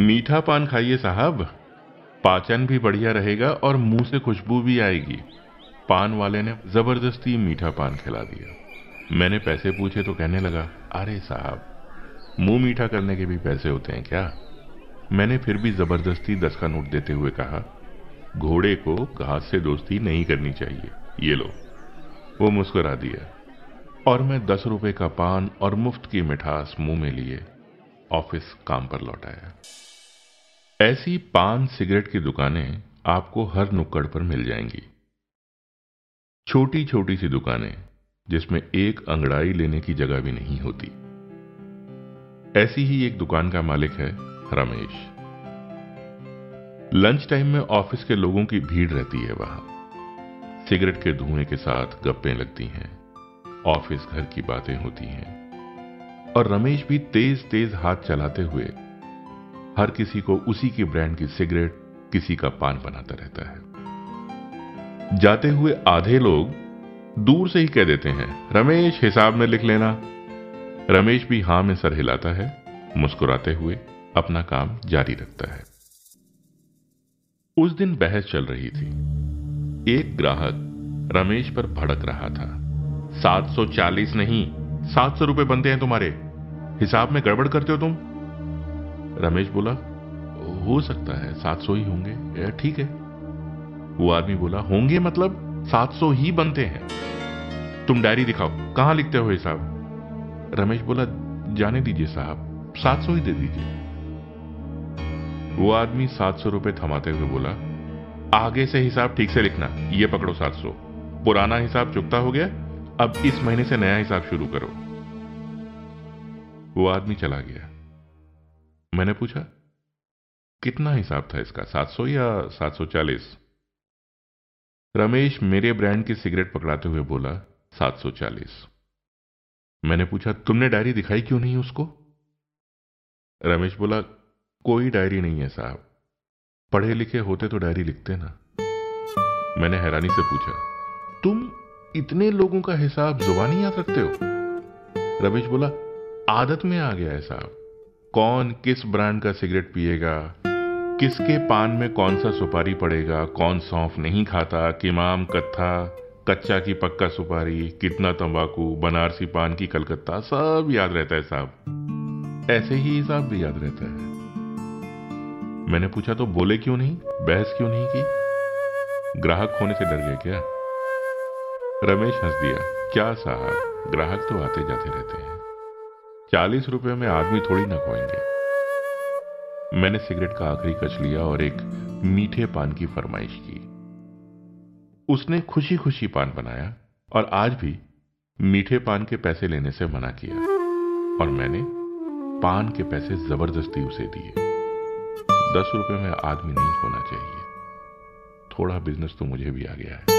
मीठा पान खाइए साहब। पाचन भी बढ़िया रहेगा और मुँह से खुशबू भी आएगी। पान वाले ने ज़बरदस्ती मीठा पान खिला दिया। मैंने पैसे पूछे तो कहने लगा, अरे साहब, मुँह मीठा करने के भी पैसे होते हैं क्या? मैंने फिर भी ज़बरदस्ती दस का नोट देते हुए कहा, घोड़े को घास से दोस्ती नहीं करनी चाहिए। ये लो। वो मुस्कुरा दिया और मैं दस रुपए का पान और मुफ़्त की मिठास मुँह में लिए ऑफ़िस काम पर लौट आया। ऐसी पान सिगरेट की दुकानें आपको हर नुक्कड़ पर मिल जाएँगी। छोटी छोटी सी दुकानें, जिसमें एक अंगड़ाई लेने की जगह भी नहीं होती। ऐसी ही एक दुकान का मालिक है रमेश। लंच टाइम में ऑफ़िस के लोगों की भीड़ रहती है वहाँ। सिगरेट के धुएँ के साथ गप्पे लगती हैं, ऑफ़िस घर की बातें होती हैं। और रमेश भी तेज तेज हाथ चलाते हुए हर किसी को उसी की ब्रांड की सिगरेट, किसी का पान बनाता रहता है। जाते हुए आधे लोग दूर से ही कह देते हैं, रमेश, हिसाब में लिख लेना। रमेश भी हाँ में सर हिलाता है, मुस्कुराते हुए अपना काम जारी रखता है। उस दिन बहस चल रही थी। एक ग्राहक रमेश पर भड़क रहा था। 740 नहीं 700 रुपए बनते हैं तुम्हारे। हिसाब में गड़बड़ करते हो तुम। रमेश बोला, हो सकता है 700 ही होंगे। ठीक है। वो आदमी बोला, होंगे मतलब 700 ही बनते हैं। तुम डायरी दिखाओ, कहाँ लिखते हो हिसाब रमेश बोला, जाने दीजिए साहब 700 ही दे दीजिए। वो आदमी 700 रुपए थमाते हुए बोला, आगे से हिसाब ठीक से लिखना, ये पकड़ो 700 पुराना हिसाब चुकता हो गया, अब इस महीने से नया हिसाब शुरू करो। वो आदमी चला गया। मैंने पूछा, कितना हिसाब था इसका 700 या 740 रमेश मेरे ब्रांड की सिगरेट पकड़ाते हुए बोला 740 मैंने पूछा, तुमने डायरी दिखाई क्यों नहीं उसको? रमेश बोला, कोई डायरी नहीं है साहब। पढ़े लिखे होते तो डायरी लिखते ना। मैंने हैरानी से पूछा, तुम इतने लोगों का हिसाब जुबानी याद रखते हो? रमेश बोला, आदत में आ गया है साहब। कौन किस ब्रांड का सिगरेट पिएगा? किसके पान में कौन सा सुपारी पड़ेगा? कौन सौंफ नहीं खाता? किमाम कत्था, कच्चा की पक्का सुपारी, कितना तंबाकू, बनारसी पान की कलकत्ता, सब याद रहता है साहब। ऐसे ही हिसाब भी याद रहता है। मैंने पूछा तो बोले क्यों नहीं? बहस क्यों नहीं की? ग्राहक होने से डर गए क्या? रमेश हंस दिया, क्या साहब, ग्राहक तो आते जाते रहते हैं। चालीस रुपए में आदमी थोड़ी ना खोएँगे। मैंने सिगरेट का आखिरी कच लिया और एक मीठे पान की फरमाइश की। उसने खुशी खुशी पान बनाया और आज भी मीठे पान के पैसे लेने से मना किया और मैंने पान के पैसे ज़बरदस्ती उसे दिए। दस रुपए में आदमी नहीं होना चाहिए। थोड़ा बिज़नेस तो मुझे भी आ गया है।